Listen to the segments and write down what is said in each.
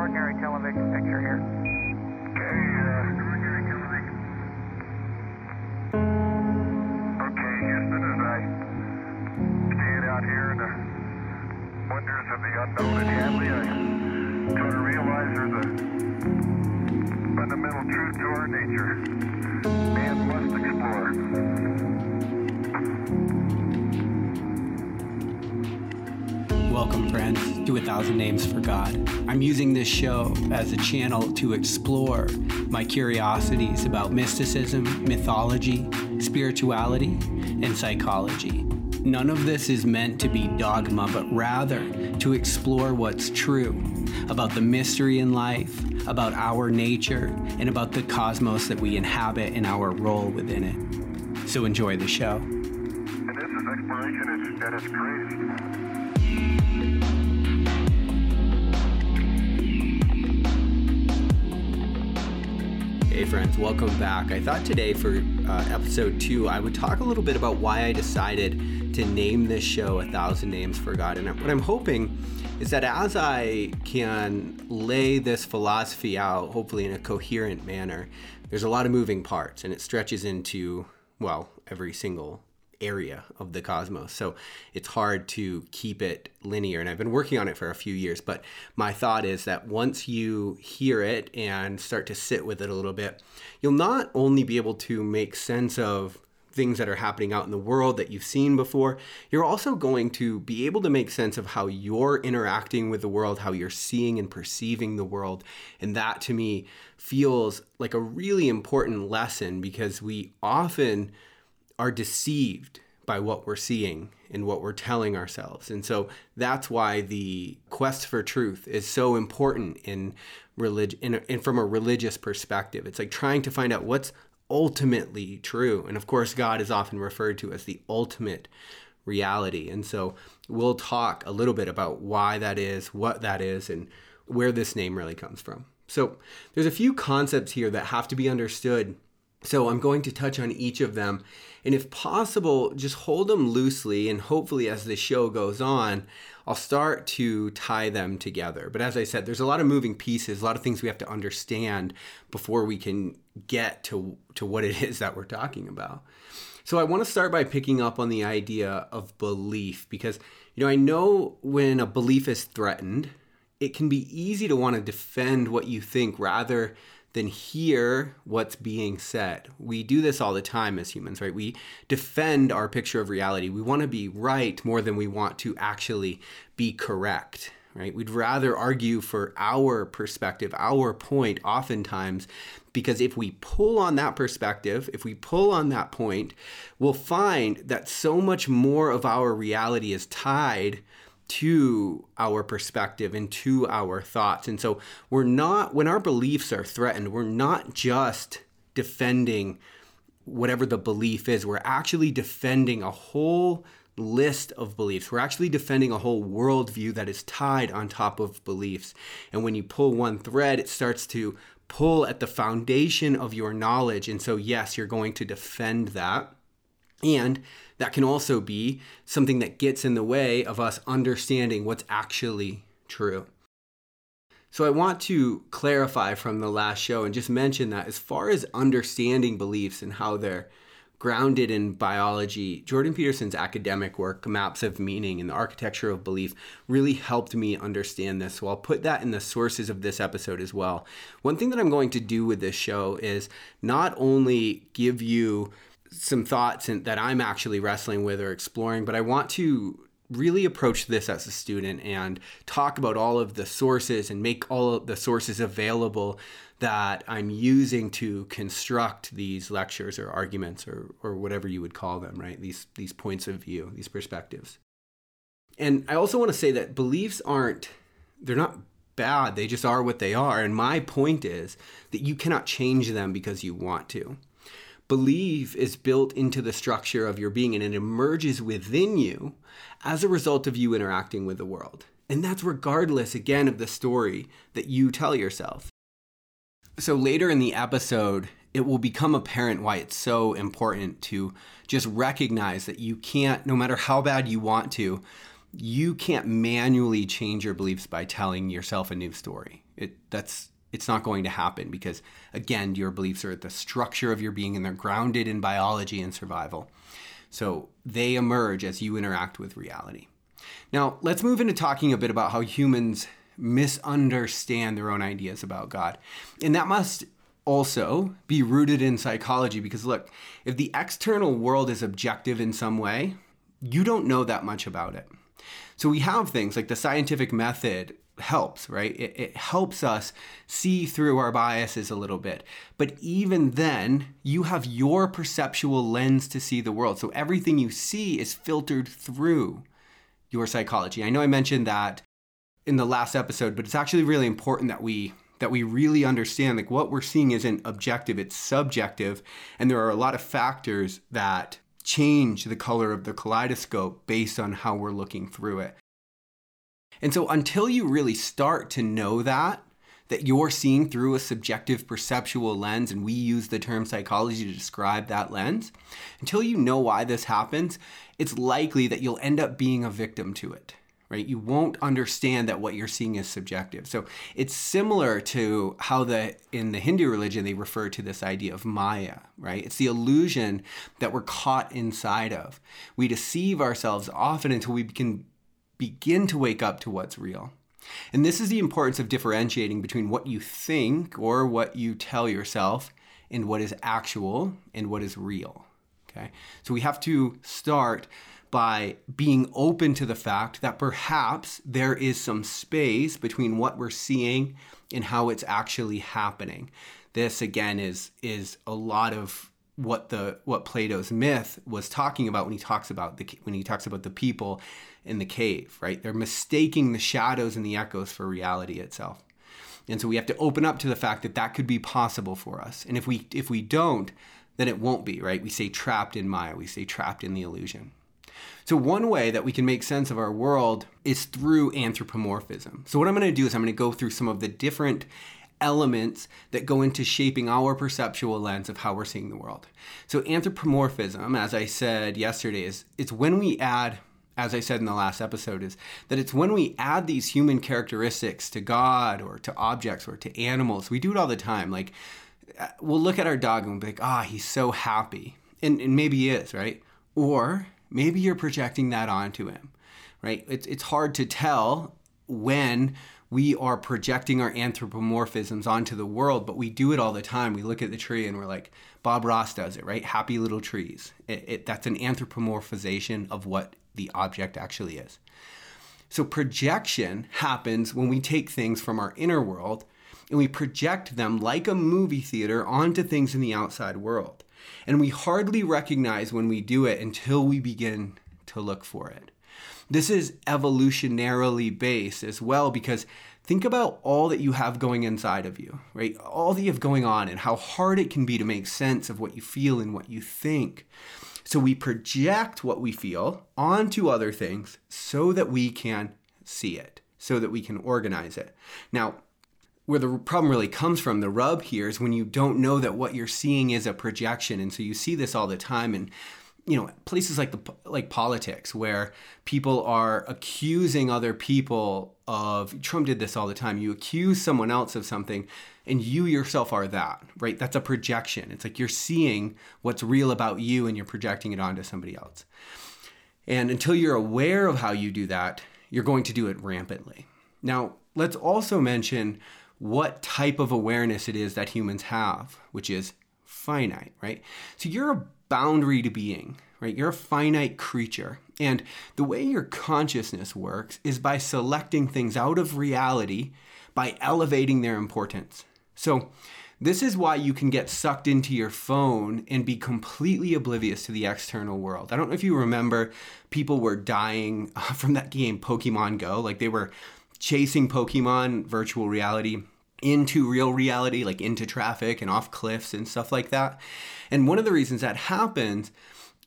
extraordinary television picture here. Okay. Okay, Houston, as I stand out here in the wonders of the I to realize there's a fundamental truth to our nature. Man must explore. Welcome, friends, to A Thousand Names for God. I'm using this show as a channel to explore my curiosities about mysticism, mythology, spirituality, and psychology. None of this is meant to be dogma, but rather to explore what's true about the mystery in life, about our nature, and about the cosmos that we inhabit and our role within it. So enjoy the show. And this is exploration at its greatest. Hey, friends, welcome back. I thought today for uh, episode two, I would talk a little bit about why I decided to name this show A Thousand Names for God. And what I'm hoping is that as I can lay this philosophy out, hopefully in a coherent manner, there's a lot of moving parts and it stretches into, well, every single area of the cosmos. So it's hard to keep it linear. And I've been working on it for a few years. But my thought is that once you hear it and start to sit with it a little bit, you'll not only be able to make sense of things that are happening out in the world that you've seen before, you're also going to be able to make sense of how you're interacting with the world, how you're seeing and perceiving the world. And that to me feels like a really important lesson because we often are deceived by what we're seeing and what we're telling ourselves. And so that's why the quest for truth is so important in religion and from a religious perspective. It's like trying to find out what's ultimately true. And of course, God is often referred to as the ultimate reality. And so we'll talk a little bit about why that is, what that is, and where this name really comes from. So there's a few concepts here that have to be understood so I'm going to touch on each of them. And if possible, just hold them loosely. And hopefully, as the show goes on, I'll start to tie them together. But as I said, there's a lot of moving pieces, a lot of things we have to understand before we can get to, to what it is that we're talking about. So I want to start by picking up on the idea of belief because, you know, I know when a belief is threatened, it can be easy to want to defend what you think rather than hear what's being said. We do this all the time as humans, right? We defend our picture of reality. We want to be right more than we want to actually be correct, right? We'd rather argue for our perspective, our point, oftentimes, because if we pull on that perspective, if we pull on that point, we'll find that so much more of our reality is tied to our perspective and to our thoughts. And so we're not, when our beliefs are threatened, we're not just defending whatever the belief is, we're actually defending a whole list of beliefs. We're actually defending a whole worldview that is tied on top of beliefs. And when you pull one thread, it starts to pull at the foundation of your knowledge. And so, yes, you're going to defend that. And that can also be something that gets in the way of us understanding what's actually true. So, I want to clarify from the last show and just mention that as far as understanding beliefs and how they're grounded in biology, Jordan Peterson's academic work, Maps of Meaning and the Architecture of Belief, really helped me understand this. So I'll put that in the sources of this episode as well. One thing that I'm going to do with this show is not only give you some thoughts that I'm actually wrestling with or exploring, but I want to really approach this as a student and talk about all of the sources and make all of the sources available that I'm using to construct these lectures or arguments or, or whatever you would call them, right? These, these points of view, these perspectives. And I also want to say that beliefs aren't, they're not bad, they just are what they are. And my point is that you cannot change them because you want to. Belief is built into the structure of your being and it emerges within you as a result of you interacting with the world. And that's regardless, again, of the story that you tell yourself. So later in the episode, it will become apparent why it's so important to just recognize that you can't, no matter how bad you want to, you can't manually change your beliefs by telling yourself a new story. It that's it's not going to happen because again, your beliefs are at the structure of your being and they're grounded in biology and survival. So they emerge as you interact with reality. Now, let's move into talking a bit about how humans misunderstand their own ideas about God. And that must also be rooted in psychology because look, if the external world is objective in some way, you don't know that much about it. So we have things like the scientific method helps, right? It, it, helps us see through our biases a little bit. But even then, you have your perceptual lens to see the world. So everything you see is filtered through your psychology. I know I mentioned that in the last episode, but it's actually really important that we that we really understand like what we're seeing isn't objective, it's subjective, and there are a lot of factors that change the color of the kaleidoscope based on how we're looking through it. And so until you really start to know that, that you're seeing through a subjective perceptual lens, and we use the term psychology to describe that lens, until you know why this happens, it's likely that you'll end up being a victim to it. Right? You won't understand that what you're seeing is subjective. So it's similar to how the in the Hindu religion they refer to this idea of Maya, right? It's the illusion that we're caught inside of. We deceive ourselves often until we can begin to wake up to what's real. And this is the importance of differentiating between what you think or what you tell yourself and what is actual and what is real. Okay? So we have to start by being open to the fact that perhaps there is some space between what we're seeing and how it's actually happening. This again is is a lot of what the what Plato's myth was talking about when he talks about the when he talks about the people in the cave, right? They're mistaking the shadows and the echoes for reality itself. And so we have to open up to the fact that that could be possible for us. And if we if we don't, then it won't be, right? We stay trapped in Maya, we stay trapped in the illusion. So one way that we can make sense of our world is through anthropomorphism. So what I'm going to do is I'm going to go through some of the different elements that go into shaping our perceptual lens of how we're seeing the world. So anthropomorphism, as I said yesterday, is it's when we add as I said in the last episode, is that it's when we add these human characteristics to God or to objects or to animals, we do it all the time. Like, uh, we'll look at our dog and we'll be like, ah, oh, he's so happy. And, and maybe he is, right? Or maybe you're projecting that onto him, right? It's, it's hard to tell when we are projecting our anthropomorphisms onto the world, but we do it all the time. We look at the tree and we're like, Bob Ross does it, right? Happy little trees. It, it, that's an anthropomorphization of what the object actually is. So projection happens when we take things from our inner world and we project them like a movie theater onto things in the outside world. And we hardly recognize when we do it until we begin to look for it. This is evolutionarily based as well because think about all that you have going inside of you, right? All that you have going on and how hard it can be to make sense of what you feel and what you think. So we project what we feel onto other things so that we can see it, so that we can organize it. Now, where the problem really comes from, the rub here is when you don't know that what you're seeing is a projection. And so you see this all the time. And you know places like the like politics where people are accusing other people of Trump did this all the time. You accuse someone else of something and you yourself are that right? That's a projection. It's like you're seeing what's real about you and you're projecting it onto somebody else. And until you're aware of how you do that you're going to do it rampantly. Now let's also mention what type of awareness it is that humans have which is finite right? So you're a boundary to being, right? You're a finite creature. And the way your consciousness works is by selecting things out of reality by elevating their importance. So, this is why you can get sucked into your phone and be completely oblivious to the external world. I don't know if you remember, people were dying from that game Pokemon Go. Like they were chasing Pokemon virtual reality into real reality, like into traffic and off cliffs and stuff like that. And one of the reasons that happens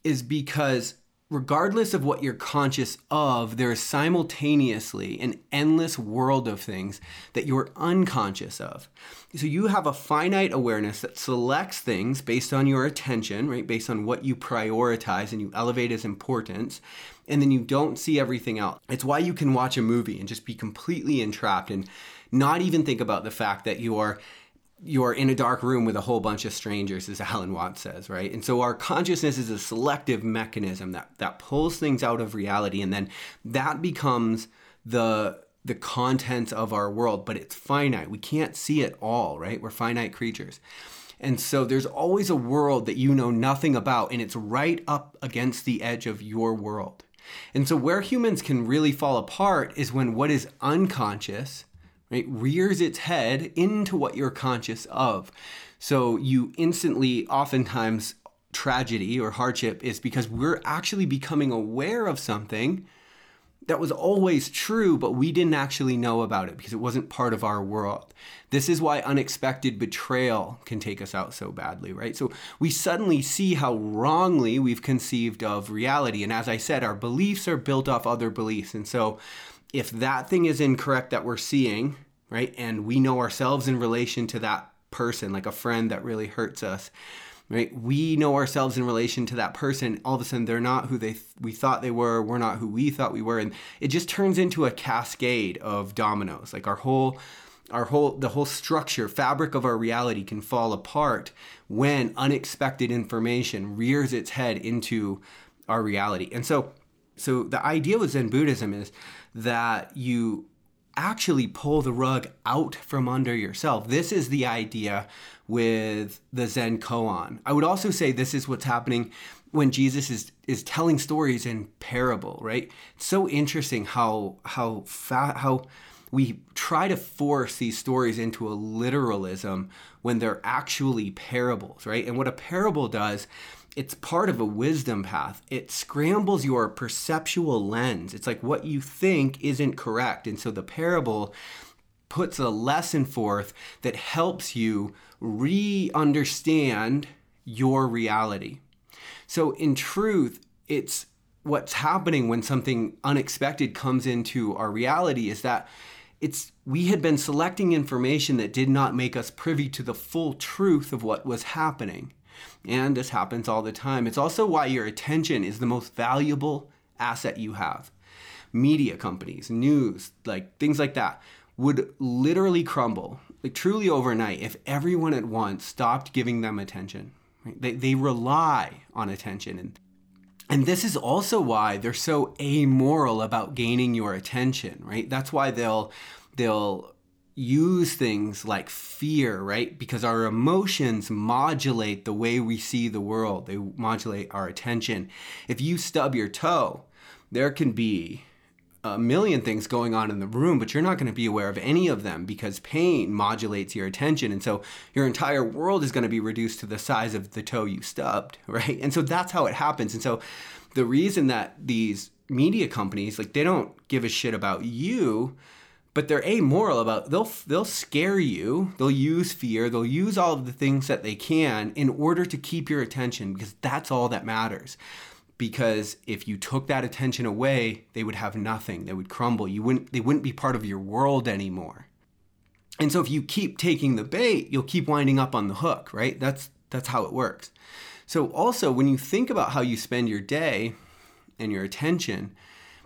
is because regardless of what you're conscious of, there is simultaneously an endless world of things that you're unconscious of. So you have a finite awareness that selects things based on your attention, right? Based on what you prioritize and you elevate as importance. And then you don't see everything else. It's why you can watch a movie and just be completely entrapped and not even think about the fact that you are you're in a dark room with a whole bunch of strangers, as Alan Watts says, right? And so our consciousness is a selective mechanism that that pulls things out of reality, and then that becomes the the contents of our world, but it's finite. We can't see it all, right? We're finite creatures. And so there's always a world that you know nothing about, and it's right up against the edge of your world. And so where humans can really fall apart is when what is unconscious right, rears its head into what you're conscious of. So you instantly, oftentimes, tragedy or hardship is because we're actually becoming aware of something that was always true, but we didn't actually know about it because it wasn't part of our world. This is why unexpected betrayal can take us out so badly, right? So we suddenly see how wrongly we've conceived of reality. And as I said, our beliefs are built off other beliefs. And so if that thing is incorrect that we're seeing, right, and we know ourselves in relation to that person, like a friend that really hurts us, right, we know ourselves in relation to that person. All of a sudden, they're not who they th- we thought they were. We're not who we thought we were, and it just turns into a cascade of dominoes. Like our whole our whole the whole structure fabric of our reality can fall apart when unexpected information rears its head into our reality and so so the idea with zen buddhism is that you actually pull the rug out from under yourself. This is the idea with the Zen koan. I would also say this is what's happening when Jesus is is telling stories in parable, right? It's so interesting how how fa- how we try to force these stories into a literalism when they're actually parables, right? And what a parable does it's part of a wisdom path. It scrambles your perceptual lens. It's like what you think isn't correct. And so the parable puts a lesson forth that helps you re understand your reality. So, in truth, it's what's happening when something unexpected comes into our reality is that it's we had been selecting information that did not make us privy to the full truth of what was happening. And this happens all the time. It's also why your attention is the most valuable asset you have. Media companies, news, like things like that would literally crumble, like truly overnight, if everyone at once stopped giving them attention. Right? They, they rely on attention. And, and this is also why they're so amoral about gaining your attention, right? That's why they'll they'll use things like fear, right? Because our emotions modulate the way we see the world, they modulate our attention. If you stub your toe, there can be a million things going on in the room, but you're not going to be aware of any of them because pain modulates your attention. And so your entire world is going to be reduced to the size of the toe you stubbed, right? And so that's how it happens. And so the reason that these media companies, like, they don't give a shit about you but they're amoral about they'll they'll scare you they'll use fear they'll use all of the things that they can in order to keep your attention because that's all that matters. Because if you took that attention away they would have nothing they would crumble you wouldn't they wouldn't be part of your world anymore. And so if you keep taking the bait you'll keep winding up on the hook right? That's that's how it works. So also when you think about how you spend your day and your attention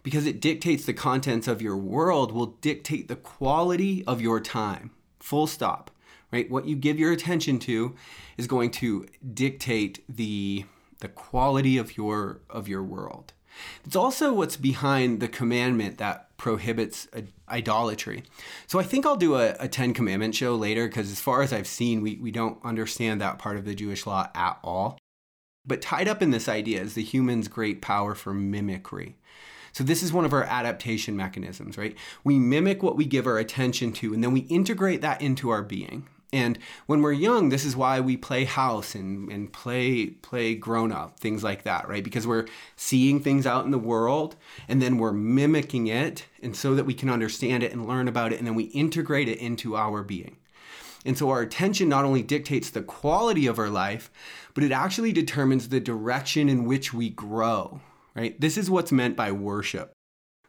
because it dictates the contents of your world will dictate the quality of your time. Full stop. Right? What you give your attention to is going to dictate the the quality of your of your world. It's also what's behind the commandment that prohibits idolatry. So I think I'll do a, a Ten Commandment show later because, as far as I've seen, we, we don't understand that part of the Jewish law at all. But tied up in this idea is the human's great power for mimicry. So this is one of our adaptation mechanisms, right? We mimic what we give our attention to and then we integrate that into our being. And when we're young, this is why we play house and, and play play grown up, things like that, right? Because we're seeing things out in the world and then we're mimicking it and so that we can understand it and learn about it and then we integrate it into our being. And so our attention not only dictates the quality of our life, but it actually determines the direction in which we grow, right? This is what's meant by worship.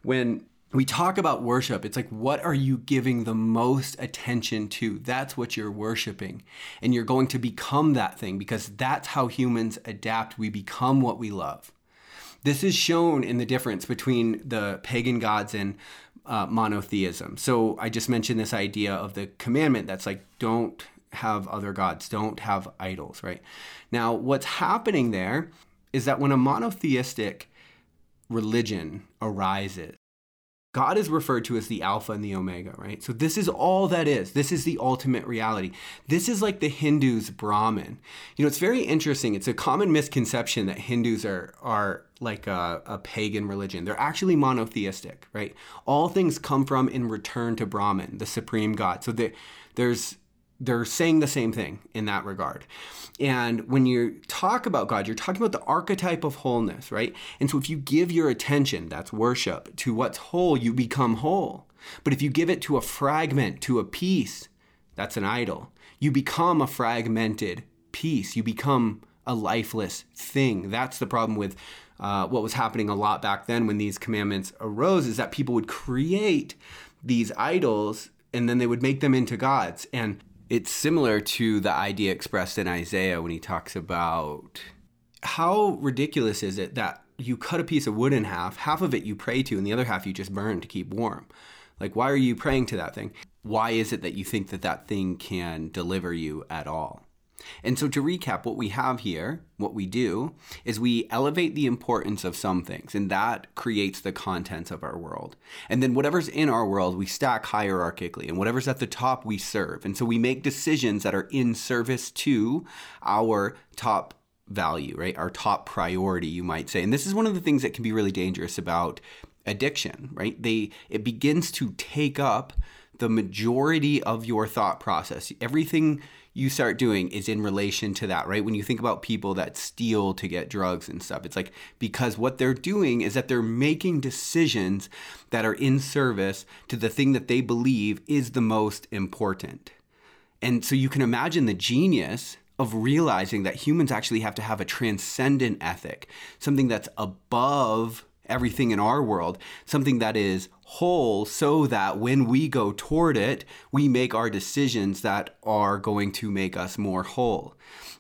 When we talk about worship, it's like, what are you giving the most attention to? That's what you're worshiping. And you're going to become that thing because that's how humans adapt. We become what we love. This is shown in the difference between the pagan gods and uh, monotheism. So I just mentioned this idea of the commandment that's like, don't have other gods, don't have idols, right? Now, what's happening there is that when a monotheistic religion arises, God is referred to as the Alpha and the Omega, right? So this is all that is. This is the ultimate reality. This is like the Hindus' Brahman. You know, it's very interesting. It's a common misconception that Hindus are are like a, a pagan religion. They're actually monotheistic, right? All things come from and return to Brahman, the supreme God. So the, there's they're saying the same thing in that regard. And when you talk about God, you're talking about the archetype of wholeness, right? And so if you give your attention, that's worship, to what's whole, you become whole. But if you give it to a fragment, to a piece, that's an idol. You become a fragmented piece. You become a lifeless thing. That's the problem with uh, what was happening a lot back then when these commandments arose, is that people would create these idols and then they would make them into gods. And it's similar to the idea expressed in Isaiah when he talks about how ridiculous is it that you cut a piece of wood in half, half of it you pray to, and the other half you just burn to keep warm. Like, why are you praying to that thing? Why is it that you think that that thing can deliver you at all? And so, to recap, what we have here, what we do, is we elevate the importance of some things, and that creates the contents of our world. And then, whatever's in our world, we stack hierarchically, and whatever's at the top, we serve. And so, we make decisions that are in service to our top value, right? Our top priority, you might say. And this is one of the things that can be really dangerous about addiction, right? They it begins to take up the majority of your thought process. Everything you start doing is in relation to that, right? When you think about people that steal to get drugs and stuff, it's like because what they're doing is that they're making decisions that are in service to the thing that they believe is the most important. And so you can imagine the genius of realizing that humans actually have to have a transcendent ethic, something that's above everything in our world, something that is whole so that when we go toward it, we make our decisions that are going to make us more whole.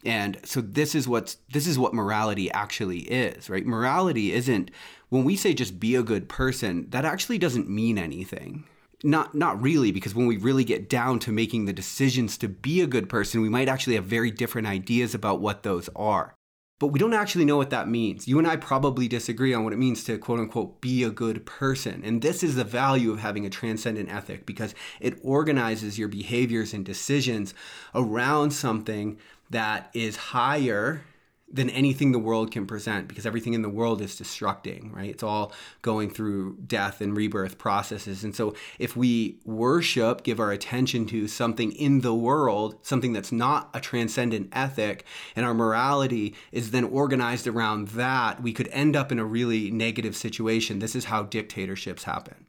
And so this is what this is what morality actually is, right? Morality isn't when we say just be a good person, that actually doesn't mean anything. Not not really because when we really get down to making the decisions to be a good person, we might actually have very different ideas about what those are but we don't actually know what that means. You and I probably disagree on what it means to quote unquote be a good person. And this is the value of having a transcendent ethic because it organizes your behaviors and decisions around something that is higher than anything the world can present because everything in the world is destructing, right? It's all going through death and rebirth processes. And so if we worship, give our attention to something in the world, something that's not a transcendent ethic, and our morality is then organized around that, we could end up in a really negative situation. This is how dictatorships happen,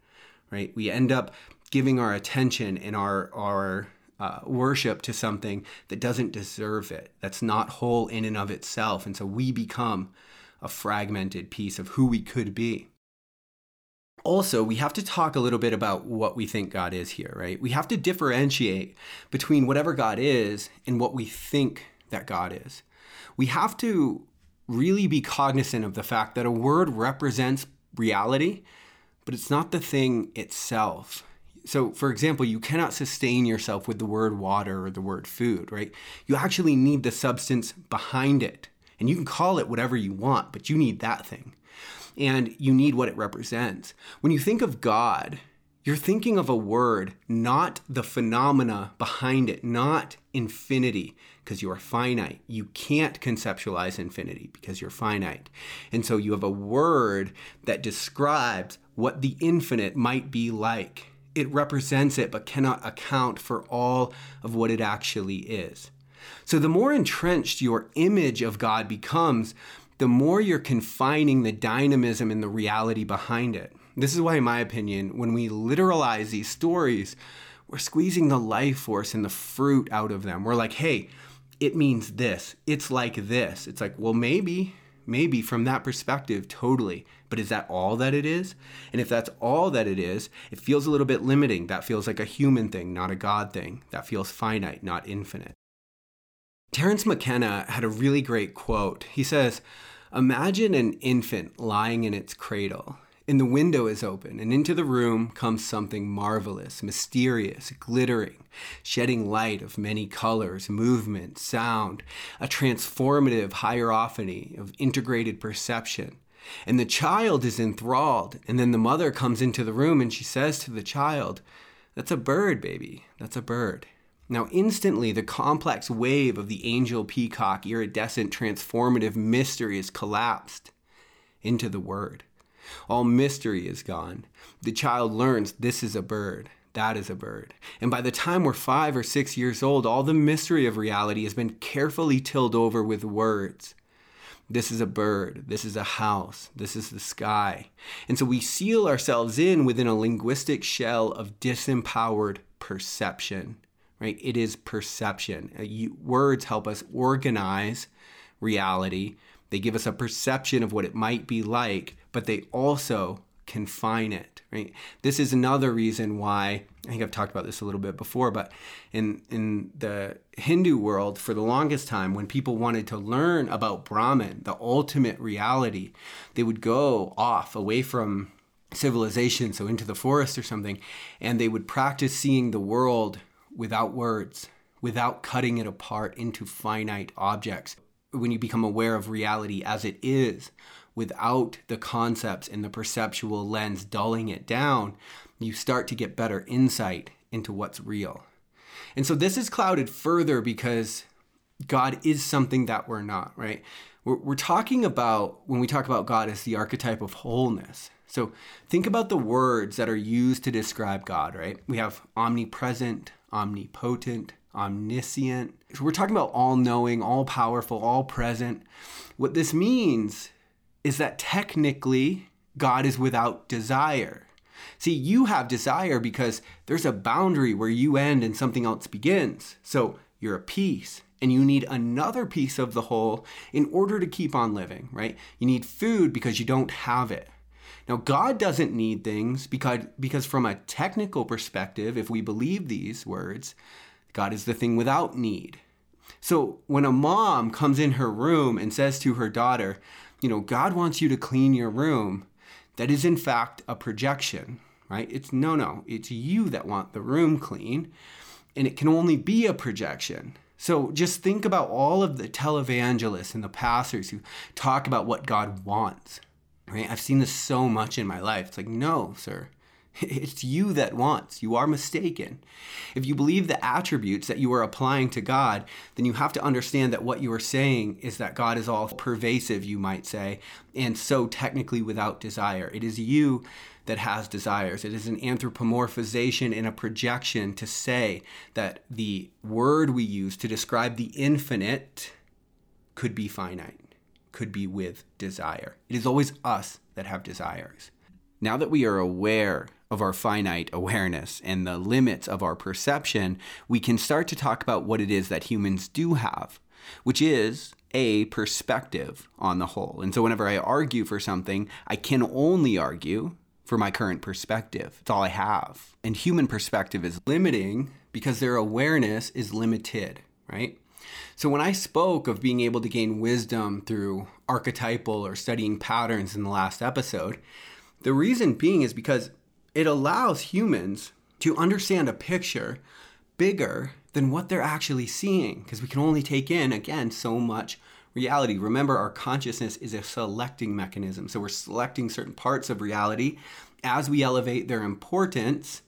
right? We end up giving our attention and our our uh, worship to something that doesn't deserve it, that's not whole in and of itself. And so we become a fragmented piece of who we could be. Also, we have to talk a little bit about what we think God is here, right? We have to differentiate between whatever God is and what we think that God is. We have to really be cognizant of the fact that a word represents reality, but it's not the thing itself. So, for example, you cannot sustain yourself with the word water or the word food, right? You actually need the substance behind it. And you can call it whatever you want, but you need that thing. And you need what it represents. When you think of God, you're thinking of a word, not the phenomena behind it, not infinity, because you are finite. You can't conceptualize infinity because you're finite. And so you have a word that describes what the infinite might be like it represents it but cannot account for all of what it actually is. So, the more entrenched your image of God becomes, the more you're confining the dynamism and the reality behind it. This is why, in my opinion, when we literalize these stories, we're squeezing the life force and the fruit out of them. We're like, hey, it means this. It's like this. It's like, well, maybe, maybe from that perspective, totally. But is that all that it is? And if that's all that it is, it feels a little bit limiting. That feels like a human thing, not a God thing. That feels finite, not infinite. Terence McKenna had a really great quote. He says, Imagine an infant lying in its cradle and the window is open, and into the room comes something marvelous, mysterious, glittering, shedding light of many colors, movement, sound, a transformative hierophany of integrated perception. And the child is enthralled, and then the mother comes into the room and she says to the child, That's a bird, baby, that's a bird. Now, instantly, the complex wave of the angel peacock iridescent transformative mystery is collapsed into the word. All mystery is gone. The child learns this is a bird, that is a bird. And by the time we're five or six years old, all the mystery of reality has been carefully tilled over with words. This is a bird. This is a house. This is the sky. And so we seal ourselves in within a linguistic shell of disempowered perception, right? It is perception. Uh, words help us organize reality, they give us a perception of what it might be like, but they also confine it, right? This is another reason why I think I've talked about this a little bit before, but in in the Hindu world for the longest time when people wanted to learn about Brahman, the ultimate reality, they would go off away from civilization, so into the forest or something, and they would practice seeing the world without words, without cutting it apart into finite objects when you become aware of reality as it is without the concepts and the perceptual lens dulling it down, you start to get better insight into what's real. And so this is clouded further because God is something that we're not, right? We're, we're talking about, when we talk about God, as the archetype of wholeness. So think about the words that are used to describe God, right? We have omnipresent, omnipotent, omniscient. So we're talking about all knowing, all powerful, all present. What this means is that technically God is without desire. See, you have desire because there's a boundary where you end and something else begins. So you're a piece and you need another piece of the whole in order to keep on living, right? You need food because you don't have it. Now, God doesn't need things because, because from a technical perspective, if we believe these words, God is the thing without need. So when a mom comes in her room and says to her daughter, you know, God wants you to clean your room, that is in fact a projection, right? It's no, no, it's you that want the room clean, and it can only be a projection. So just think about all of the televangelists and the pastors who talk about what God wants, right? I've seen this so much in my life. It's like, no, sir, It's you that wants. You are mistaken. If you believe the attributes that you are applying to God, then you have to understand that what you are saying is that God is all pervasive, you might say, and so technically without desire. It is you that has desires. It is an anthropomorphization and a projection to say that the word we use to describe the infinite could be finite, could be with desire. It is always us that have desires. Now that we are aware of our finite awareness and the limits of our perception, we can start to talk about what it is that humans do have, which is a perspective on the whole. And so whenever I argue for something, I can only argue for my current perspective. It's all I have. And human perspective is limiting because their awareness is limited, right? So when I spoke of being able to gain wisdom through archetypal or studying patterns in the last episode, the reason being is because it allows humans to understand a picture bigger than what they're actually seeing because we can only take in, again, so much reality. Remember, our consciousness is a selecting mechanism. So we're selecting certain parts of reality as we elevate their importance.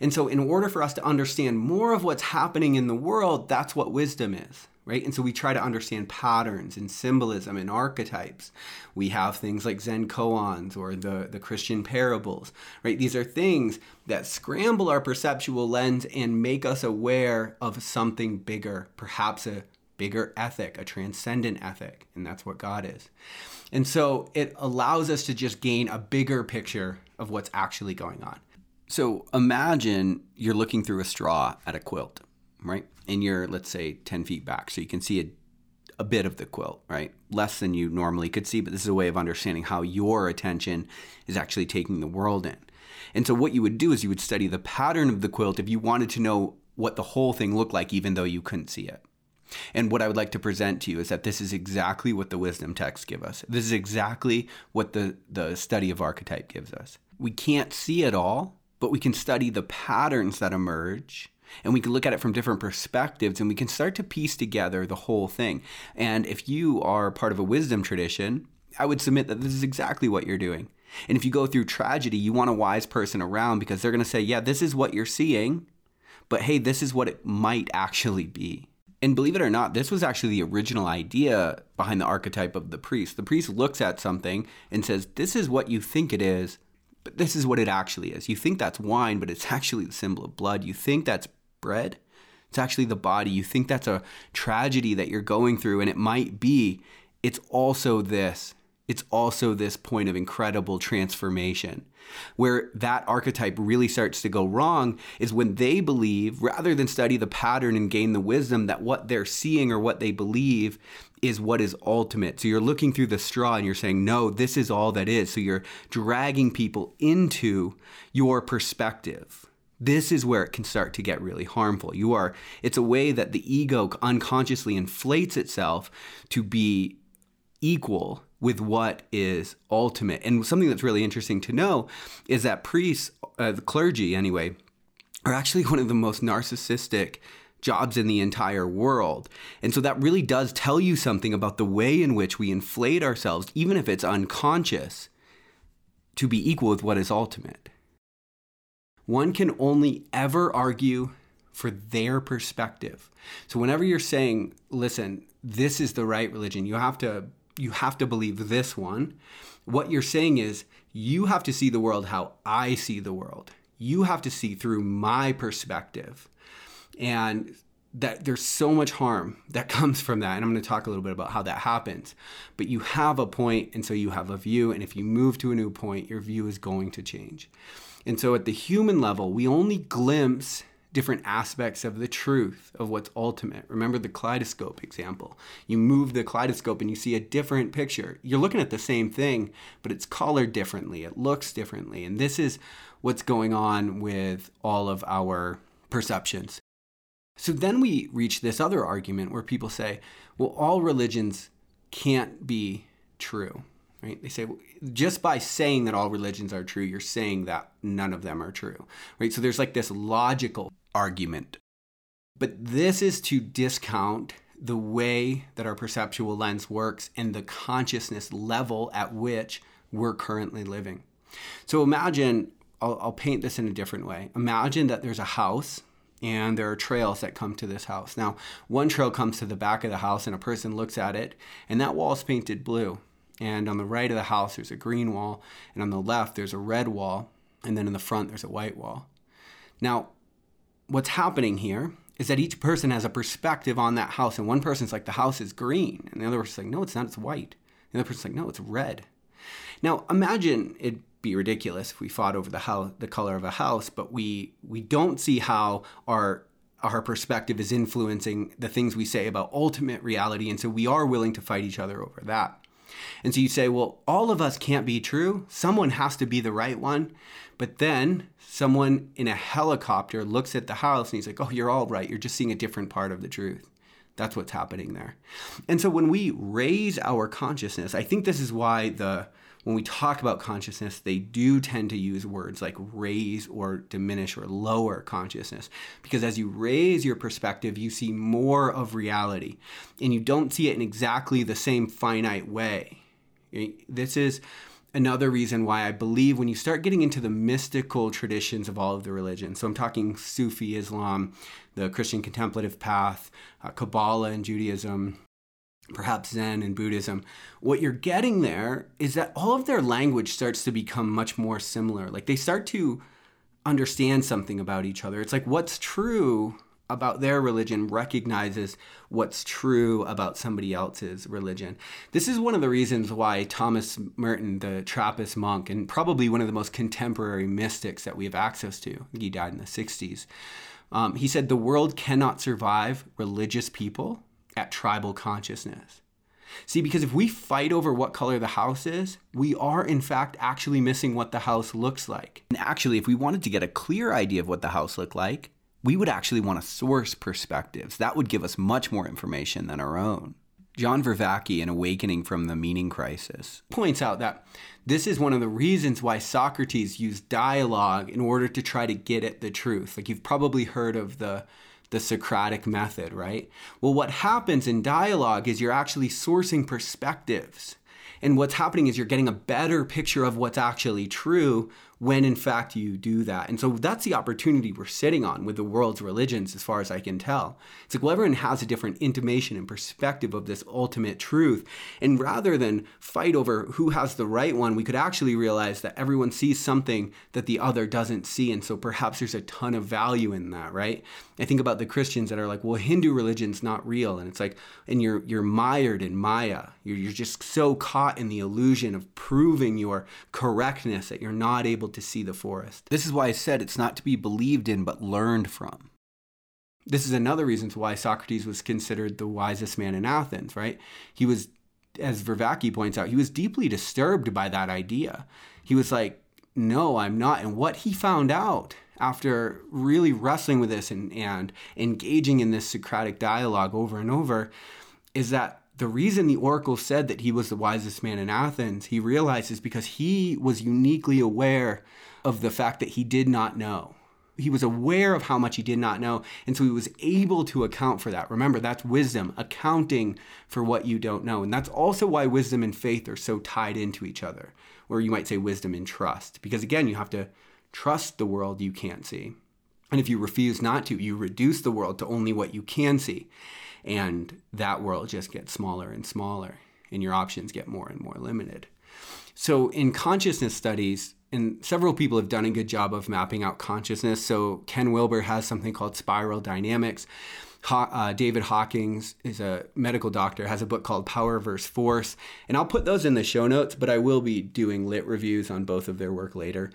And so, in order for us to understand more of what's happening in the world, that's what wisdom is right? And so we try to understand patterns and symbolism and archetypes. We have things like Zen koans or the, the Christian parables, right? These are things that scramble our perceptual lens and make us aware of something bigger, perhaps a bigger ethic, a transcendent ethic, and that's what God is. And so it allows us to just gain a bigger picture of what's actually going on. So imagine you're looking through a straw at a quilt, right? And you're let's say 10 feet back so you can see a, a bit of the quilt, right? Less than you normally could see, but this is a way of understanding how your attention is actually taking the world in. And so, what you would do is you would study the pattern of the quilt if you wanted to know what the whole thing looked like, even though you couldn't see it. And what I would like to present to you is that this is exactly what the wisdom texts give us. This is exactly what the, the study of archetype gives us. We can't see it all, but we can study the patterns that emerge and we can look at it from different perspectives and we can start to piece together the whole thing. And if you are part of a wisdom tradition, I would submit that this is exactly what you're doing. And if you go through tragedy, you want a wise person around because they're going to say, yeah, this is what you're seeing, but hey, this is what it might actually be. And believe it or not, this was actually the original idea behind the archetype of the priest. The priest looks at something and says, This is what you think it is, but this is what it actually is. You think that's wine, but it's actually the symbol of blood. You think that's bread, it's actually the body. You think that's a tragedy that you're going through, and it might be. It's also this. It's also this point of incredible transformation. Where that archetype really starts to go wrong is when they believe, rather than study the pattern and gain the wisdom, that what they're seeing or what they believe is what is ultimate. So you're looking through the straw and you're saying, no, this is all that is. So you're dragging people into your perspective. This is where it can start to get really harmful. You are, it's a way that the ego unconsciously inflates itself to be equal with what is ultimate. And something that's really interesting to know is that priests, uh, the clergy anyway, are actually one of the most narcissistic jobs in the entire world. And so that really does tell you something about the way in which we inflate ourselves, even if it's unconscious, to be equal with what is ultimate. One can only ever argue for their perspective. So whenever you're saying, listen, this is the right religion, you have to you have to believe this one. What you're saying is you have to see the world how I see the world. You have to see through my perspective. And that there's so much harm that comes from that. And I'm going to talk a little bit about how that happens. But you have a point, and so you have a view. And if you move to a new point, your view is going to change. And so at the human level, we only glimpse different aspects of the truth of what's ultimate. Remember the kaleidoscope example. You move the kaleidoscope and you see a different picture. You're looking at the same thing, but it's colored differently, it looks differently. And this is what's going on with all of our perceptions. So then we reach this other argument where people say, well, all religions can't be true right? They say just by saying that all religions are true you're saying that none of them are true right? So there's like this logical argument. But this is to discount the way that our perceptual lens works and the consciousness level at which we're currently living. So imagine I'll, I'll paint this in a different way. Imagine that there's a house and there are trails that come to this house. Now, one trail comes to the back of the house, and a person looks at it, and that wall is painted blue. And on the right of the house, there's a green wall. And on the left, there's a red wall. And then in the front, there's a white wall. Now, what's happening here is that each person has a perspective on that house. And one person's like, the house is green. And the other person's like, no, it's not, it's white. The other person's like, no, it's red. Now, imagine it'd be ridiculous if we fought over the house, the color of a house, but we we don't see how our our perspective is influencing the things we say about ultimate reality, and so we are willing to fight each other over that. And so you say, well, all of us can't be true. Someone has to be the right one. But then someone in a helicopter looks at the house and he's like, oh, you're all right. You're just seeing a different part of the truth. That's what's happening there. And so when we raise our consciousness, I think this is why the when we talk about consciousness, they do tend to use words like raise or diminish or lower consciousness. Because as you raise your perspective, you see more of reality and you don't see it in exactly the same finite way. This is another reason why I believe when you start getting into the mystical traditions of all of the religions, so I'm talking Sufi Islam, the Christian contemplative path, uh, Kabbalah and Judaism, perhaps Zen and Buddhism, what you're getting there is that all of their language starts to become much more similar. Like they start to understand something about each other. It's like what's true about their religion recognizes what's true about somebody else's religion. This is one of the reasons why Thomas Merton, the Trappist monk, and probably one of the most contemporary mystics that we have access to, he died in the 60s, um, he said, The world cannot survive religious people at tribal consciousness. See, because if we fight over what color the house is, we are in fact actually missing what the house looks like. And actually, if we wanted to get a clear idea of what the house looked like, we would actually want to source perspectives. That would give us much more information than our own. John Vervaeke in Awakening from the Meaning Crisis points out that this is one of the reasons why Socrates used dialogue in order to try to get at the truth. Like you've probably heard of the the Socratic method, right? Well, what happens in dialogue is you're actually sourcing perspectives. And what's happening is you're getting a better picture of what's actually true when in fact you do that. And so that's the opportunity we're sitting on with the world's religions, as far as I can tell. It's like, well, everyone has a different intimation and perspective of this ultimate truth. And rather than fight over who has the right one, we could actually realize that everyone sees something that the other doesn't see. And so perhaps there's a ton of value in that, right? I think about the Christians that are like, well, Hindu religion's not real. And it's like, and you're you're mired in Maya. You're, you're just so caught in the illusion of proving your correctness that you're not able able to see the forest. This is why I said it's not to be believed in, but learned from. This is another reason why Socrates was considered the wisest man in Athens, right? He was, as Vervaeke points out, he was deeply disturbed by that idea. He was like, no, I'm not. And what he found out after really wrestling with this and, and engaging in this Socratic dialogue over and over is that the reason the oracle said that he was the wisest man in Athens, he realized is because he was uniquely aware of the fact that he did not know. He was aware of how much he did not know, and so he was able to account for that. Remember, that's wisdom, accounting for what you don't know. And that's also why wisdom and faith are so tied into each other, or you might say wisdom and trust, because again, you have to trust the world you can't see. And if you refuse not to, you reduce the world to only what you can see and that world just gets smaller and smaller and your options get more and more limited so in consciousness studies and several people have done a good job of mapping out consciousness so ken wilber has something called spiral dynamics uh, David Hawkins is a medical doctor, has a book called Power versus Force. And I'll put those in the show notes, but I will be doing lit reviews on both of their work later.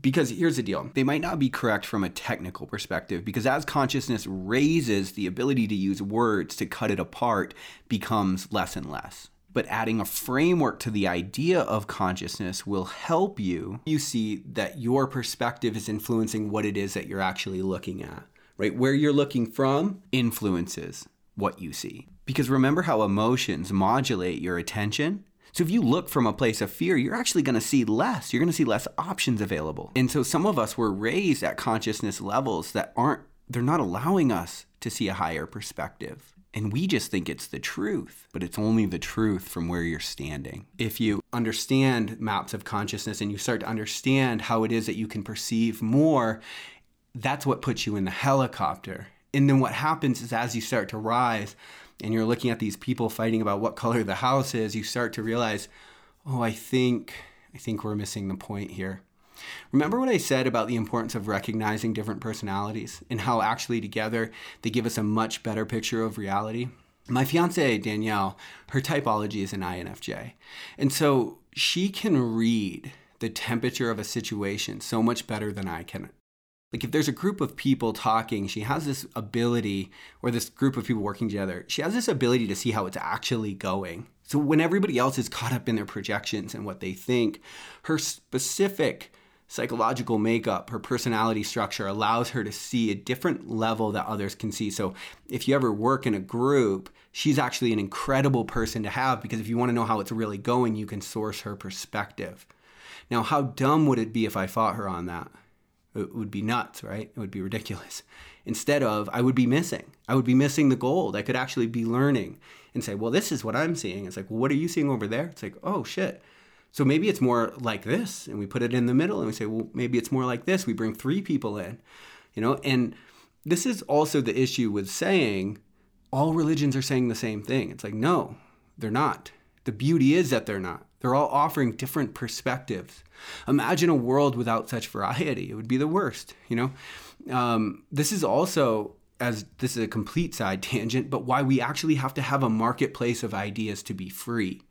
Because here's the deal they might not be correct from a technical perspective, because as consciousness raises, the ability to use words to cut it apart becomes less and less. But adding a framework to the idea of consciousness will help you. You see that your perspective is influencing what it is that you're actually looking at, right? Where you're looking from influences what you see. Because remember how emotions modulate your attention? So if you look from a place of fear, you're actually going to see less. You're going to see less options available. And so some of us were raised at consciousness levels that aren't, they're not allowing us to see a higher perspective. And we just think it's the truth, but it's only the truth from where you're standing. If you understand maps of consciousness and you start to understand how it is that you can perceive more, that's what puts you in the helicopter. And then what happens is as you start to rise, and you're looking at these people fighting about what color the house is, you start to realize, oh, I think I think we're missing the point here. Remember what I said about the importance of recognizing different personalities and how actually together they give us a much better picture of reality? My fiance Danielle, her typology is an INFJ. And so she can read the temperature of a situation so much better than I can like if there's a group of people talking, she has this ability, or this group of people working together, she has this ability to see how it's actually going. So when everybody else is caught up in their projections and what they think, her specific psychological makeup, her personality structure allows her to see a different level that others can see. So if you ever work in a group, she's actually an incredible person to have because if you want to know how it's really going, you can source her perspective. Now, how dumb would it be if I fought her on that? It would be nuts, right? It would be ridiculous. Instead of, I would be missing. I would be missing the gold. I could actually be learning and say, well, this is what I'm seeing. It's like, well, what are you seeing over there? It's like, oh, shit. So maybe it's more like this. And we put it in the middle and we say, well, maybe it's more like this. We bring three people in, you know? And this is also the issue with saying all religions are saying the same thing. It's like, no, they're not. The beauty is that they're not. They're all offering different perspectives. Imagine a world without such variety. It would be the worst, you know? Um, this is also, as this is a complete side tangent, but why we actually have to have a marketplace of ideas to be free.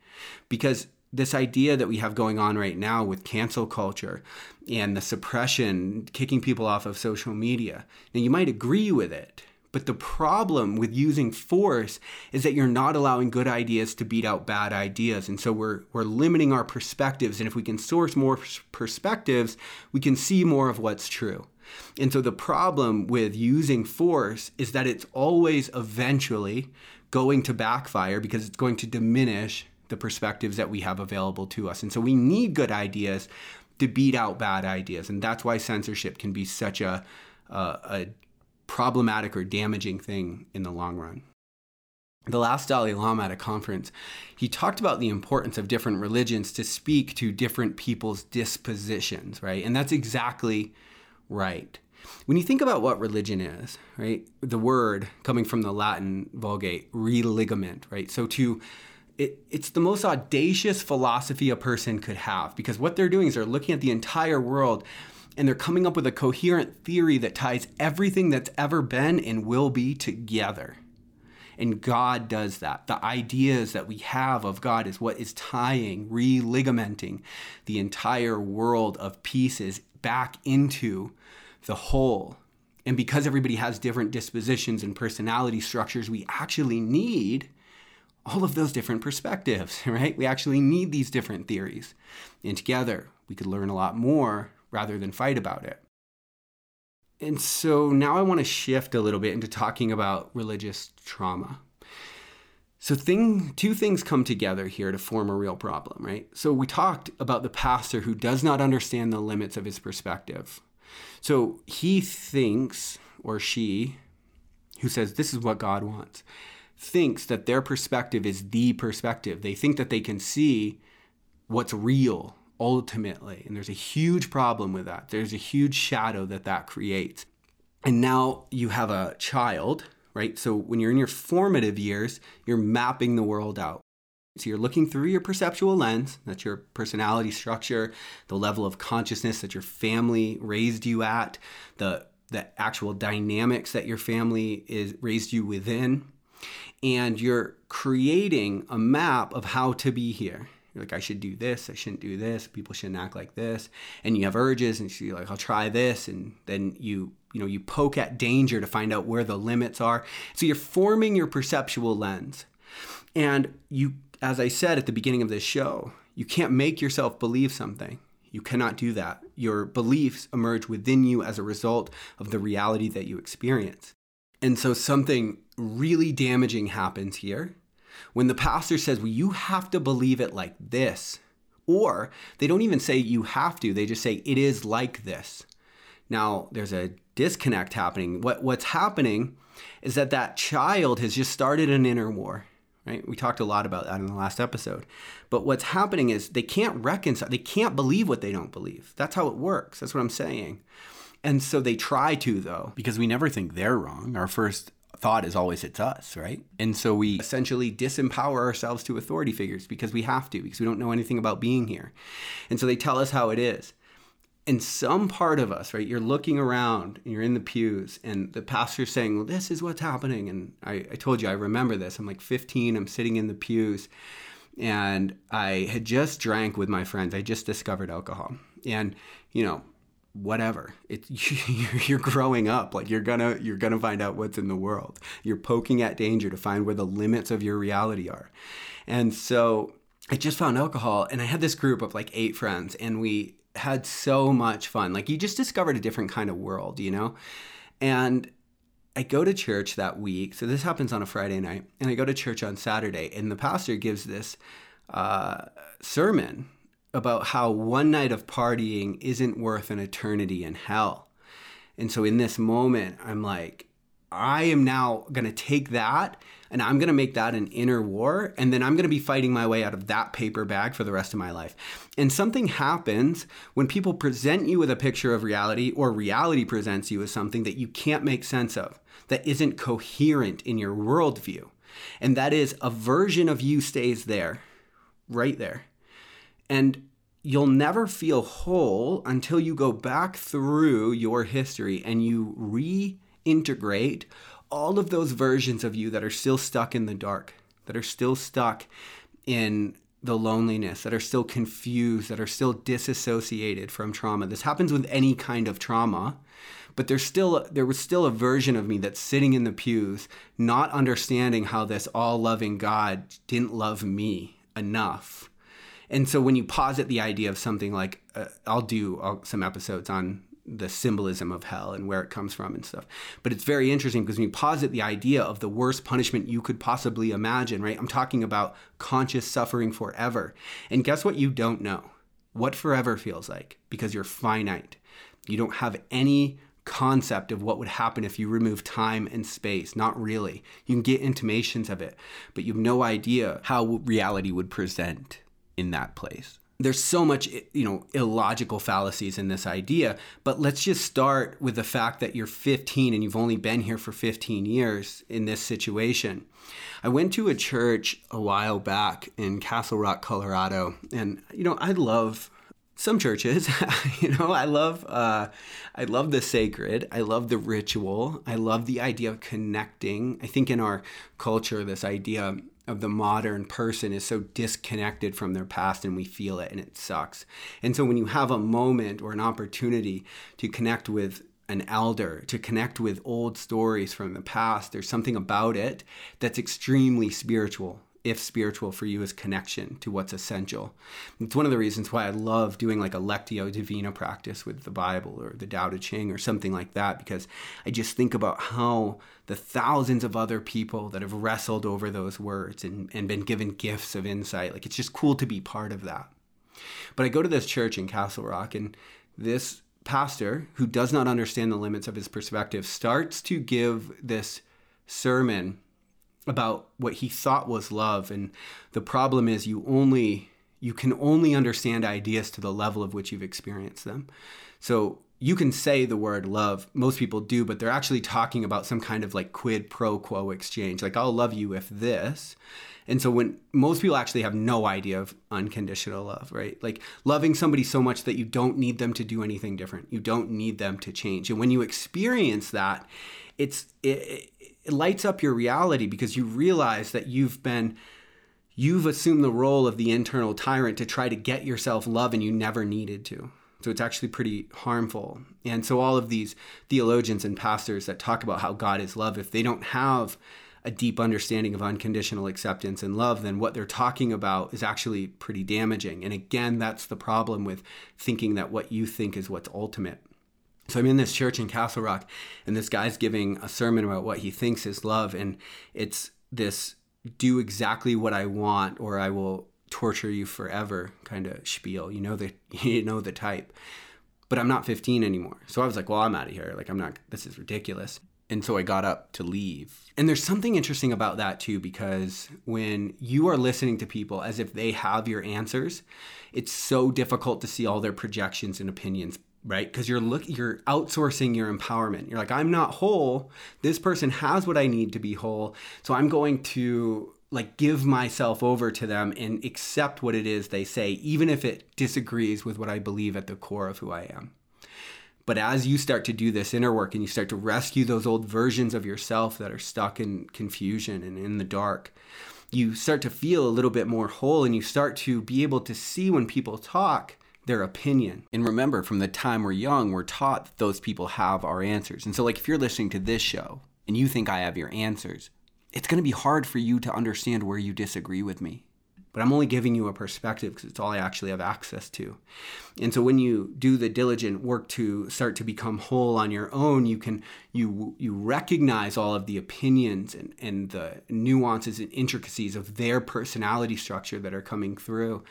Because this idea that we have going on right now with cancel culture and the suppression, kicking people off of social media, now you might agree with it, But the problem with using force is that you're not allowing good ideas to beat out bad ideas. And so we're, we're limiting our perspectives. And if we can source more perspectives, we can see more of what's true. And so the problem with using force is that it's always eventually going to backfire because it's going to diminish the perspectives that we have available to us. And so we need good ideas to beat out bad ideas. And that's why censorship can be such a, a, a problematic or damaging thing in the long run. The last Dalai Lama at a conference, he talked about the importance of different religions to speak to different people's dispositions, right? And that's exactly right. When you think about what religion is, right? The word coming from the Latin Vulgate, religament, right? So to it, it's the most audacious philosophy a person could have because what they're doing is they're looking at the entire world and they're coming up with a coherent theory that ties everything that's ever been and will be together. And God does that. The ideas that we have of God is what is tying, religamenting the entire world of pieces back into the whole. And because everybody has different dispositions and personality structures, we actually need all of those different perspectives, right? We actually need these different theories. And together, we could learn a lot more rather than fight about it. And so now I want to shift a little bit into talking about religious trauma. So thing, two things come together here to form a real problem, right? So we talked about the pastor who does not understand the limits of his perspective. So he thinks, or she, who says, This is what God wants, thinks that their perspective is the perspective. They think that they can see what's real ultimately. And there's a huge problem with that. There's a huge shadow that that creates. And now you have a child, right? So when you're in your formative years, you're mapping the world out. So you're looking through your perceptual lens, that's your personality structure, the level of consciousness that your family raised you at, the the actual dynamics that your family is raised you within and you're creating a map of how to be here. You're like, I should do this, I shouldn't do this, people shouldn't act like this. And you have urges and you're like, I'll try this. And then you, you know, you poke at danger to find out where the limits are. So you're forming your perceptual lens. And you, as I said at the beginning of this show, you can't make yourself believe something. You cannot do that. Your beliefs emerge within you as a result of the reality that you experience. And so something really damaging happens here when the pastor says, Well, you have to believe it like this. Or they don't even say you have to, they just say it is like this. Now, there's a disconnect happening. What, what's happening is that that child has just started an inner war, right? We talked a lot about that in the last episode. But what's happening is they can't reconcile, they can't believe what they don't believe. That's how it works. That's what I'm saying. And so they try to, though. Because we never think they're wrong. Our first thought is always it's us, right? And so we essentially disempower ourselves to authority figures because we have to, because we don't know anything about being here. And so they tell us how it is. And some part of us, right, you're looking around and you're in the pews, and the pastor's saying, Well, this is what's happening. And I, I told you, I remember this. I'm like 15, I'm sitting in the pews, and I had just drank with my friends. I just discovered alcohol. And, you know, whatever. It you're growing up. Like you're gonna you're gonna find out what's in the world. You're poking at danger to find where the limits of your reality are. And so i just found alcohol and i had this group of like eight friends and we had so much fun. Like you just discovered a different kind of world you know? And I go to church that week. So this happens on a Friday night, and I go to church on Saturday, and the pastor gives this uh, sermon about how one night of partying isn't worth an eternity in hell. And so in this moment, I'm like, I am now going to take that and I'm going to make that an inner war. And then I'm going to be fighting my way out of that paper bag for the rest of my life. And something happens when people present you with a picture of reality or reality presents you with something that you can't make sense of, that isn't coherent in your worldview. And that is a version of you stays there, right there. And you'll never feel whole until you go back through your history and you reintegrate all of those versions of you that are still stuck in the dark, that are still stuck in the loneliness, that are still confused, that are still disassociated from trauma. This happens with any kind of trauma, but there's still there was still a version of me that's sitting in the pews, not understanding how this all-loving God didn't love me enough. And so when you posit the idea of something like, uh, I'll do uh, some episodes on the symbolism of hell and where it comes from and stuff. But it's very interesting because when you posit the idea of the worst punishment you could possibly imagine, right? I'm talking about conscious suffering forever. And guess what you don't know? What forever feels like because you're finite. You don't have any concept of what would happen if you remove time and space. Not really. You can get intimations of it, but you have no idea how reality would present in that place. There's so much you know illogical fallacies in this idea but let's just start with the fact that you're 15 and you've only been here for 15 years in this situation. I went to a church a while back in castle rock colorado and you know i love some churches you know i love uh, i love the sacred i love the ritual i love the idea of connecting. I think in our culture this idea of the modern person is so disconnected from their past and we feel it and it sucks. And so when you have a moment or an opportunity to connect with an elder, to connect with old stories from the past, there's something about it that's extremely spiritual if spiritual for you is connection to what's essential. It's one of the reasons why I love doing like a Lectio Divina practice with the Bible or the Tao Te Ching or something like that, because I just think about how the thousands of other people that have wrestled over those words and, and been given gifts of insight, like it's just cool to be part of that. But I go to this church in Castle Rock and this pastor who does not understand the limits of his perspective starts to give this sermon about what he thought was love and the problem is you only you can only understand ideas to the level of which you've experienced them. So you can say the word love most people do but they're actually talking about some kind of like quid pro quo exchange like i'll love you if this. And so when most people actually have no idea of unconditional love right? Like loving somebody so much that you don't need them to do anything different. You don't need them to change. And when you experience that it's it, it lights up your reality because you realize that you've been you've assumed the role of the internal tyrant to try to get yourself love and you never needed to. So it's actually pretty harmful. And so all of these theologians and pastors that talk about how god is love if they don't have a deep understanding of unconditional acceptance and love then what they're talking about is actually pretty damaging. And again that's the problem with thinking that what you think is what's ultimate so I'm in this church in Castle Rock, and this guy's giving a sermon about what he thinks is love, and it's this do exactly what I want or I will torture you forever kind of spiel. You know the you know the type. But I'm not 15 anymore. So I was like, well, I'm out of here. Like I'm not this is ridiculous. And so I got up to leave. And there's something interesting about that too, because when you are listening to people as if they have your answers, it's so difficult to see all their projections and opinions right? Because you're look you're outsourcing your empowerment. You're like i'm not whole. This person has what i need to be whole. So i'm going to like give myself over to them and accept what it is they say even if it disagrees with what i believe at the core of who i am. But as you start to do this inner work and you start to rescue those old versions of yourself that are stuck in confusion and in the dark you start to feel a little bit more whole and you start to be able to see when people talk their opinion. And remember, from the time we're young, we're taught that those people have our answers. And so, like, if you're listening to this show and you think I have your answers, it's going to be hard for you to understand where you disagree with me. But I'm only giving you a perspective because it's all I actually have access to. And so when you do the diligent work to start to become whole on your own, you can you you recognize all of the opinions and, and the nuances and intricacies of their personality structure that are coming through.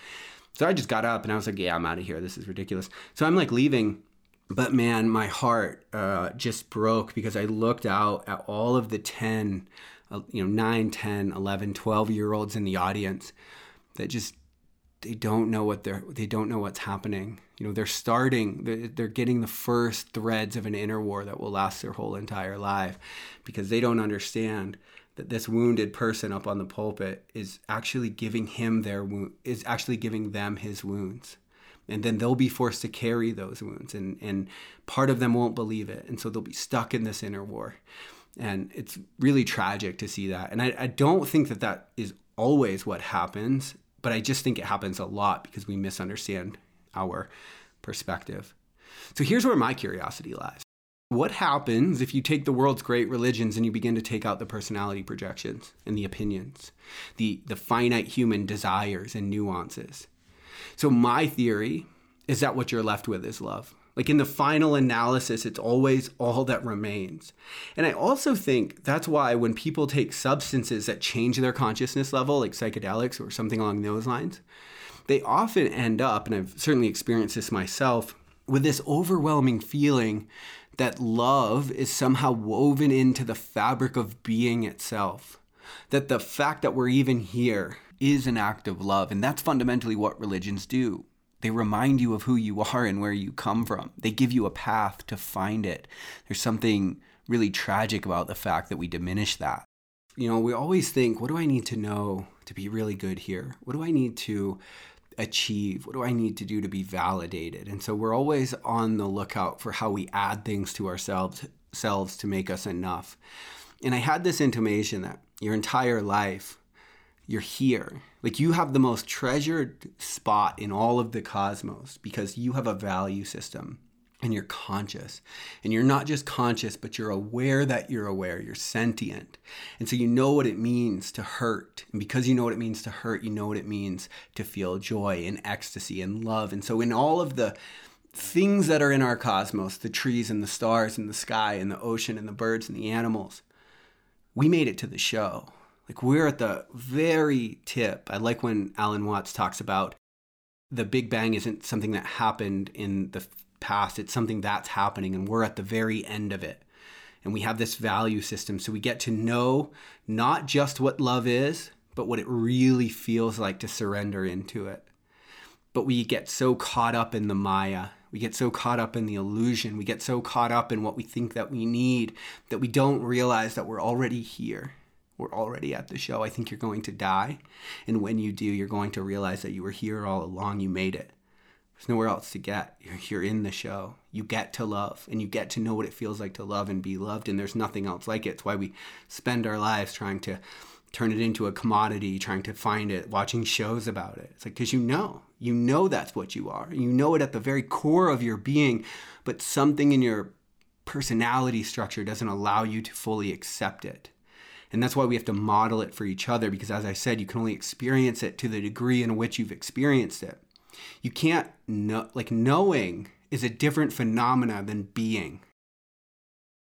So I just got up and I was like, yeah, I'm out of here. This is ridiculous. So I'm like leaving. But man, my heart uh, just broke because I looked out at all of the 10, uh, you know, 9, 10, 11, 12 year olds in the audience that just, they don't know what they're, they don't know what's happening. You know, they're starting, they're, they're getting the first threads of an inner war that will last their whole entire life because they don't understand that this wounded person up on the pulpit is actually giving him their wound is actually giving them his wounds. And then they'll be forced to carry those wounds and and part of them won't believe it and so they'll be stuck in this inner war. And it's really tragic to see that. And I, I don't think that that is always what happens but i just think it happens a lot because we misunderstand our perspective. So here's where my curiosity lies what happens if you take the world's great religions and you begin to take out the personality projections and the opinions, the, the finite human desires and nuances? So, my theory is that what you're left with is love. Like in the final analysis, it's always all that remains. And I also think that's why when people take substances that change their consciousness level, like psychedelics or something along those lines, they often end up, and I've certainly experienced this myself, with this overwhelming feeling that love is somehow woven into the fabric of being itself. That the fact that we're even here is an act of love. And that's fundamentally what religions do. They remind you of who you are and where you come from. They give you a path to find it. There's something really tragic about the fact that we diminish that. You know, we always think, what do I need to know to be really good here? What do I need to achieve? What do I need to do to be validated? And so we're always on the lookout for how we add things to ourselves selves to make us enough. And I had this intimation that your entire life, you're here. Like you have the most treasured spot in all of the cosmos because you have a value system and you're conscious. And you're not just conscious, but you're aware that you're aware. You're sentient. And so you know what it means to hurt. And because you know what it means to hurt, you know what it means to feel joy and ecstasy and love. And so in all of the things that are in our cosmos, the trees and the stars and the sky and the ocean and the birds and the animals, we made it to the show. Like we're at the very tip. I like when Alan Watts talks about the Big Bang isn't something that happened in the past. It's something that's happening, and we're at the very end of it. And we have this value system. So we get to know not just what love is, but what it really feels like to surrender into it. But we get so caught up in the Maya. We get so caught up in the illusion. We get so caught up in what we think that we need that we don't realize that we're already here. We're already at the show. I think you're going to die. And when you do, you're going to realize that you were here all along. You made it. There's nowhere else to get. You're, in the show. You get to love and you get to know what it feels like to love and be loved. And there's nothing else like it. It's why we spend our lives trying to turn it into a commodity, trying to find it, watching shows about it. It's like, because you know, you know that's what you are. You know it at the very core of your being, but something in your personality structure doesn't allow you to fully accept it. And that's why we have to model it for each other because, as I said, you can only experience it to the degree in which you've experienced it. You can't know, like, knowing is a different phenomena than being.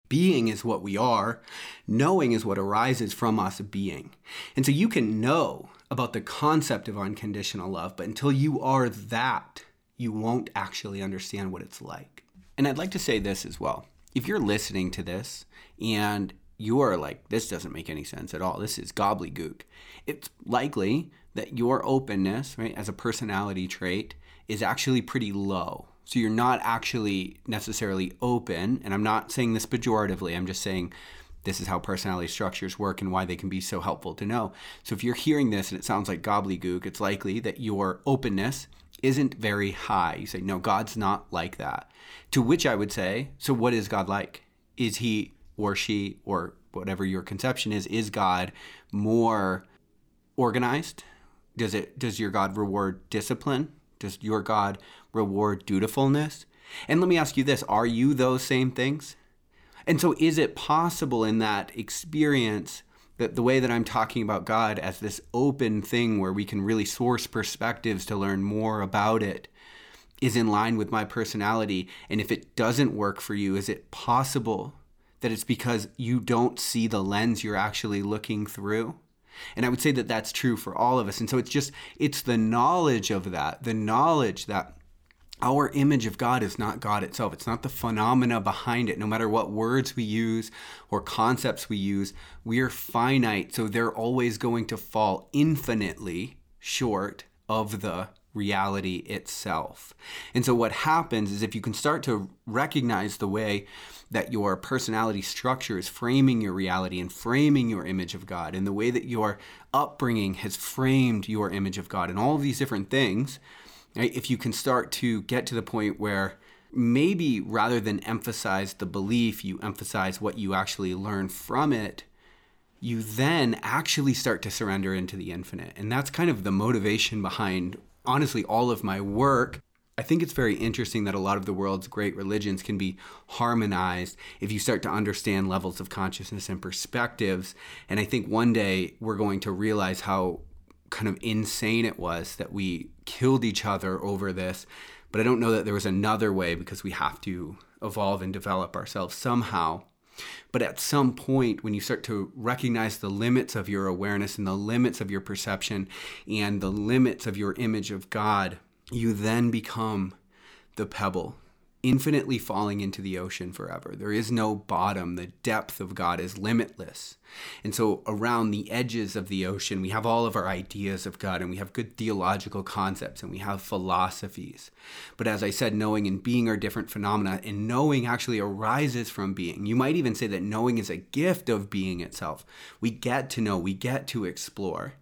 Being is what we are, knowing is what arises from us being. And so you can know about the concept of unconditional love, but until you are that, you won't actually understand what it's like. And I'd like to say this as well. If you're listening to this and you are like, this doesn't make any sense at all, this is gobbledygook, it's likely that your openness, right, as a personality trait is actually pretty low. So you're not actually necessarily open, and I'm not saying this pejoratively, I'm just saying this is how personality structures work and why they can be so helpful to know. So if you're hearing this and it sounds like gobbledygook, it's likely that your openness isn't very high. You say, no, God's not like that. To which I would say, so what is God like? Is he or she or whatever your conception is, is God more organized? Does it does your God reward discipline? Does your God reward dutifulness? And let me ask you this, are you those same things? And so is it possible in that experience that the way that I'm talking about God as this open thing where we can really source perspectives to learn more about it is in line with my personality? And if it doesn't work for you, is it possible that it's because you don't see the lens you're actually looking through? And I would say that that's true for all of us. And so it's just, it's the knowledge of that, the knowledge that our image of God is not God itself. It's not the phenomena behind it. No matter what words we use or concepts we use, we are finite. So they're always going to fall infinitely short of the reality itself. And so what happens is if you can start to recognize the way that your personality structure is framing your reality and framing your image of God, and the way that your upbringing has framed your image of God, and all of these different things, right? if you can start to get to the point where maybe rather than emphasize the belief, you emphasize what you actually learn from it. You then actually start to surrender into the infinite. And that's kind of the motivation behind, honestly, all of my work I think it's very interesting that a lot of the world's great religions can be harmonized if you start to understand levels of consciousness and perspectives. And I think one day we're going to realize how kind of insane it was that we killed each other over this. But I don't know that there was another way because we have to evolve and develop ourselves somehow. But at some point, when you start to recognize the limits of your awareness and the limits of your perception and the limits of your image of God, you then become the pebble, infinitely falling into the ocean forever. There is no bottom. The depth of God is limitless. And so, around the edges of the ocean, we have all of our ideas of God and we have good theological concepts and we have philosophies. But as I said, knowing and being are different phenomena, and knowing actually arises from being. You might even say that knowing is a gift of being itself. We get to know, we get to explore.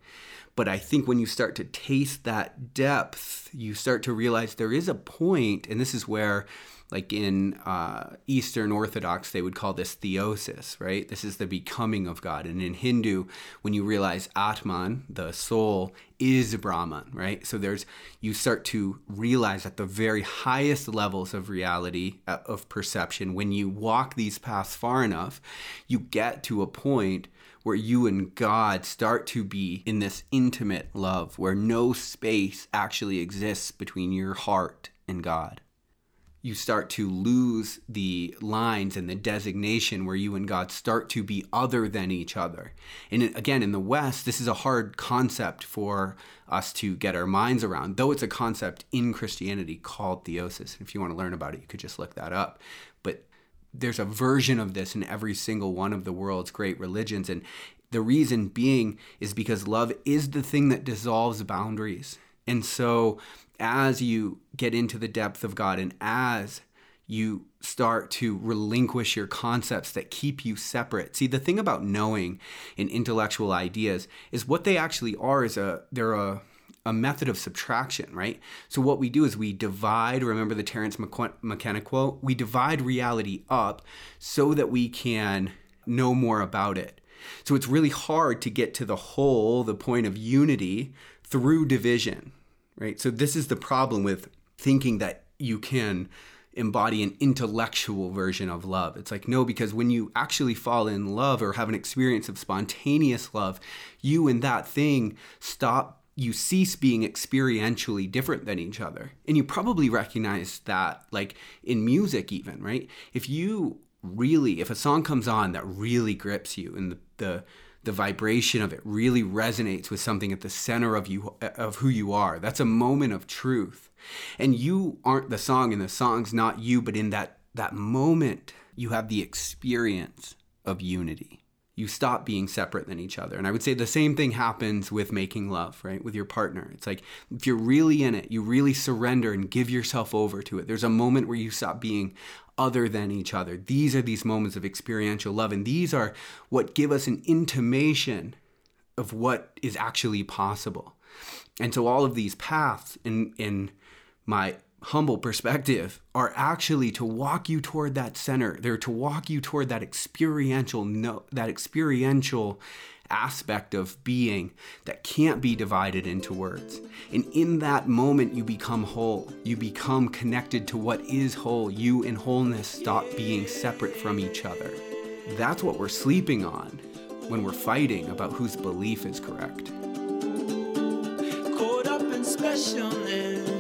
But I think when you start to taste that depth, you start to realize there is a point, and this is where, like in uh, Eastern Orthodox, they would call this theosis, right? This is the becoming of God. And in Hindu, when you realize Atman, the soul, is Brahman, right? So there's, you start to realize at the very highest levels of reality, uh, of perception, when you walk these paths far enough, you get to a point where you and God start to be in this intimate love, where no space actually exists between your heart and God. You start to lose the lines and the designation where you and God start to be other than each other. And again, in the West, this is a hard concept for us to get our minds around, though it's a concept in Christianity called theosis. And if you want to learn about it, you could just look that up. But there's a version of this in every single one of the world's great religions. And the reason being is because love is the thing that dissolves boundaries. And so, as you get into the depth of God and as you start to relinquish your concepts that keep you separate. See, the thing about knowing and intellectual ideas is what they actually are is a they're a a method of subtraction, right? So what we do is we divide, remember the Terence McKenna quote? We divide reality up so that we can know more about it. So it's really hard to get to the whole, the point of unity through division, right? So this is the problem with thinking that you can embody an intellectual version of love. It's like, no, because when you actually fall in love or have an experience of spontaneous love, you and that thing stop you cease being experientially different than each other. And you probably recognize that, like in music, even, right? If you really, if a song comes on that really grips you and the, the, the vibration of it really resonates with something at the center of you of who you are that's a moment of truth and you aren't the song and the song's not you but in that that moment you have the experience of unity you stop being separate than each other. And I would say the same thing happens with making love, right? With your partner. It's like if you're really in it, you really surrender and give yourself over to it. There's a moment where you stop being other than each other. These are these moments of experiential love. And these are what give us an intimation of what is actually possible. And so all of these paths in in my humble perspective are actually to walk you toward that center. They're to walk you toward that experiential no, that experiential aspect of being that can't be divided into words. And in that moment you become whole. You become connected to what is whole. You and wholeness stop being separate from each other. That's what we're sleeping on when we're fighting about whose belief is correct. Caught up in specialness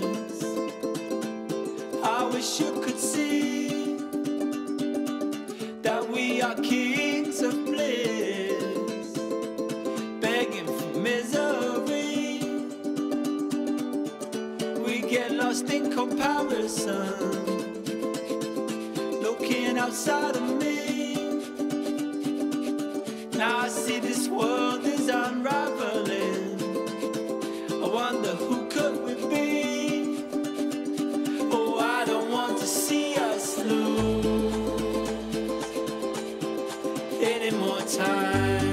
I wish you could see that we are kings of this thing comparison. Looking outside of me, now I see this world is unraveling. I wonder who could we be? Oh, I don't want to see us lose any more time.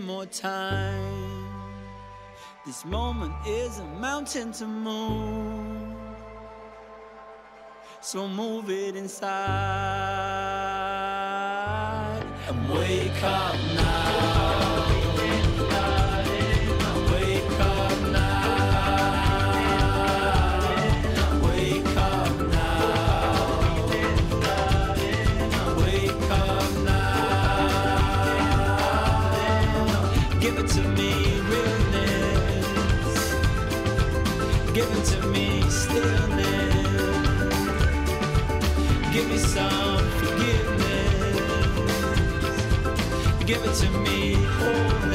More time. This moment is a mountain to move. So move it inside and wake up now. Some forgiveness. Give it to me, wholeness.